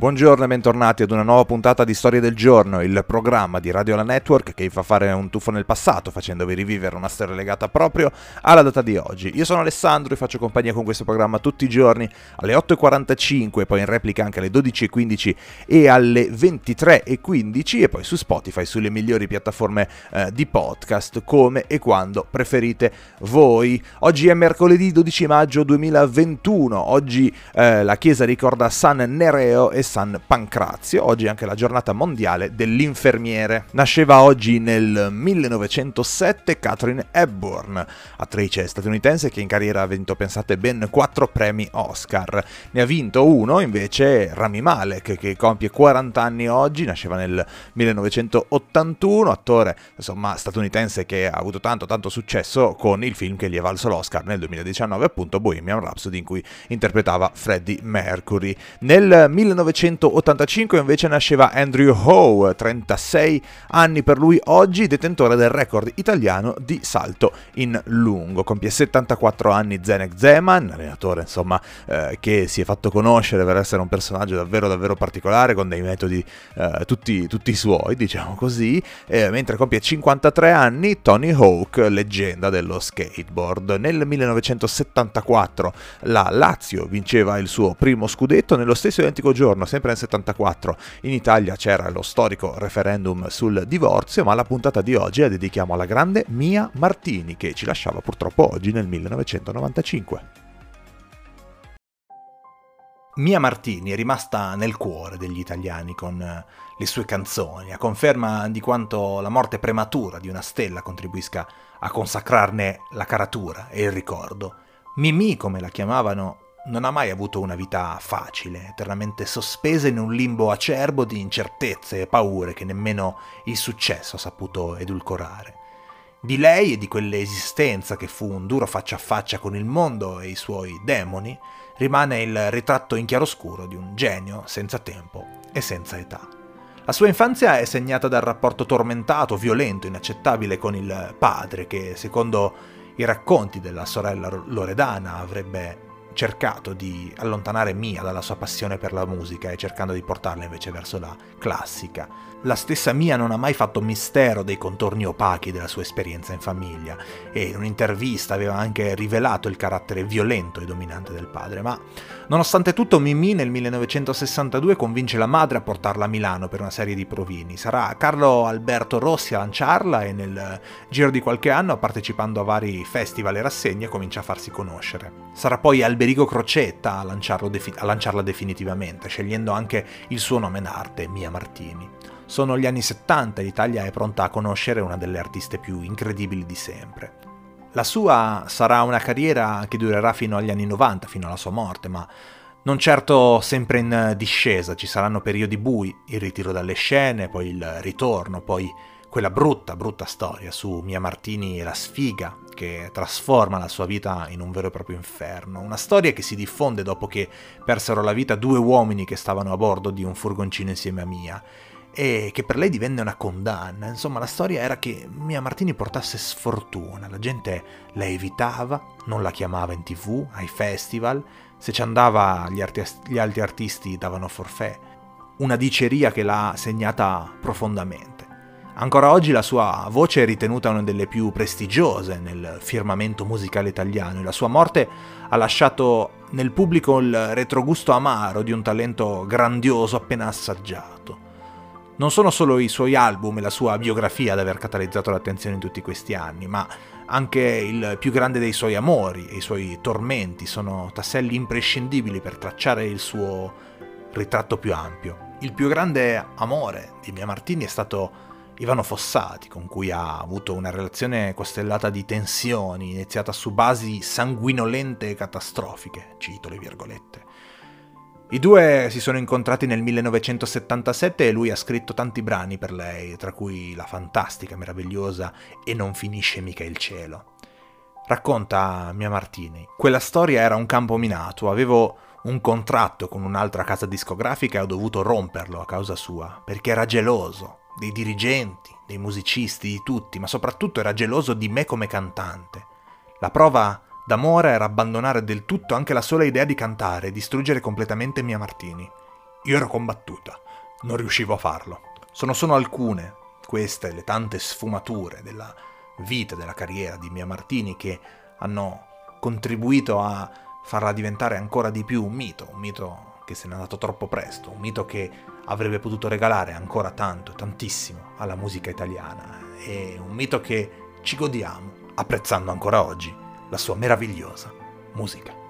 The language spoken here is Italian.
Buongiorno e bentornati ad una nuova puntata di Storia del Giorno, il programma di Radio La Network che vi fa fare un tuffo nel passato, facendovi rivivere una storia legata proprio alla data di oggi. Io sono Alessandro e faccio compagnia con questo programma tutti i giorni alle 8.45, poi in replica anche alle 12.15 e alle 23.15 e poi su Spotify, sulle migliori piattaforme eh, di podcast, come e quando preferite voi. Oggi è mercoledì 12 maggio 2021, oggi eh, la chiesa ricorda San Nereo e San Pancrazio, oggi anche la giornata mondiale dell'infermiere. Nasceva oggi nel 1907 Catherine Hepburn, attrice statunitense che in carriera ha vinto, pensate, ben 4 premi Oscar. Ne ha vinto uno invece Rami Malek che compie 40 anni oggi, nasceva nel 1981, attore insomma statunitense che ha avuto tanto tanto successo con il film che gli è valso l'Oscar nel 2019 appunto Bohemian Rhapsody in cui interpretava Freddie Mercury. Nel 1900 1985 invece nasceva Andrew Howe, 36 anni per lui oggi, detentore del record italiano di salto in lungo. Compie 74 anni Zenek Zeman, allenatore insomma eh, che si è fatto conoscere per essere un personaggio davvero davvero particolare con dei metodi eh, tutti, tutti suoi, diciamo così, eh, mentre compie 53 anni Tony Hawk, leggenda dello skateboard. Nel 1974 la Lazio vinceva il suo primo scudetto, nello stesso identico giorno sempre nel 74 in Italia c'era lo storico referendum sul divorzio, ma la puntata di oggi la dedichiamo alla grande Mia Martini che ci lasciava purtroppo oggi nel 1995. Mia Martini è rimasta nel cuore degli italiani con le sue canzoni, a conferma di quanto la morte prematura di una stella contribuisca a consacrarne la caratura e il ricordo. Mimì, come la chiamavano non ha mai avuto una vita facile, eternamente sospesa in un limbo acerbo di incertezze e paure che nemmeno il successo ha saputo edulcorare. Di lei e di quell'esistenza che fu un duro faccia a faccia con il mondo e i suoi demoni, rimane il ritratto in chiaroscuro di un genio senza tempo e senza età. La sua infanzia è segnata dal rapporto tormentato, violento, inaccettabile con il padre che, secondo i racconti della sorella Loredana, avrebbe cercato di allontanare Mia dalla sua passione per la musica e cercando di portarla invece verso la classica. La stessa Mia non ha mai fatto mistero dei contorni opachi della sua esperienza in famiglia e in un'intervista aveva anche rivelato il carattere violento e dominante del padre, ma nonostante tutto Mimì nel 1962 convince la madre a portarla a Milano per una serie di provini. Sarà Carlo Alberto Rossi a lanciarla e nel giro di qualche anno, partecipando a vari festival e rassegne, comincia a farsi conoscere. Sarà poi Alberico Crocetta a, defi- a lanciarla definitivamente, scegliendo anche il suo nome d'arte, Mia Martini. Sono gli anni 70 e l'Italia è pronta a conoscere una delle artiste più incredibili di sempre. La sua sarà una carriera che durerà fino agli anni 90, fino alla sua morte, ma non certo sempre in discesa, ci saranno periodi bui, il ritiro dalle scene, poi il ritorno, poi quella brutta, brutta storia su Mia Martini e la sfiga che trasforma la sua vita in un vero e proprio inferno. Una storia che si diffonde dopo che persero la vita due uomini che stavano a bordo di un furgoncino insieme a Mia e che per lei divenne una condanna. Insomma, la storia era che Mia Martini portasse sfortuna, la gente la evitava, non la chiamava in tv, ai festival, se ci andava gli, arti- gli altri artisti davano forfè. Una diceria che l'ha segnata profondamente. Ancora oggi la sua voce è ritenuta una delle più prestigiose nel firmamento musicale italiano e la sua morte ha lasciato nel pubblico il retrogusto amaro di un talento grandioso appena assaggiato. Non sono solo i suoi album e la sua biografia ad aver catalizzato l'attenzione in tutti questi anni, ma anche il più grande dei suoi amori e i suoi tormenti sono tasselli imprescindibili per tracciare il suo ritratto più ampio. Il più grande amore di Mia Martini è stato Ivano Fossati, con cui ha avuto una relazione costellata di tensioni, iniziata su basi sanguinolente e catastrofiche, cito le virgolette. I due si sono incontrati nel 1977 e lui ha scritto tanti brani per lei, tra cui la fantastica, meravigliosa E non finisce mica il cielo. Racconta Mia Martini, quella storia era un campo minato, avevo un contratto con un'altra casa discografica e ho dovuto romperlo a causa sua, perché era geloso dei dirigenti, dei musicisti, di tutti, ma soprattutto era geloso di me come cantante. La prova d'amore era abbandonare del tutto anche la sola idea di cantare e distruggere completamente Mia Martini. io ero combattuta, non riuscivo a farlo. Sono solo alcune, queste, le tante sfumature della vita, della carriera di Mia Martini che hanno contribuito a farla diventare ancora di più un mito, un mito che se n'è andato troppo presto, un mito che avrebbe potuto regalare ancora tanto, tantissimo alla musica italiana e un mito che ci godiamo apprezzando ancora oggi la sua meravigliosa musica.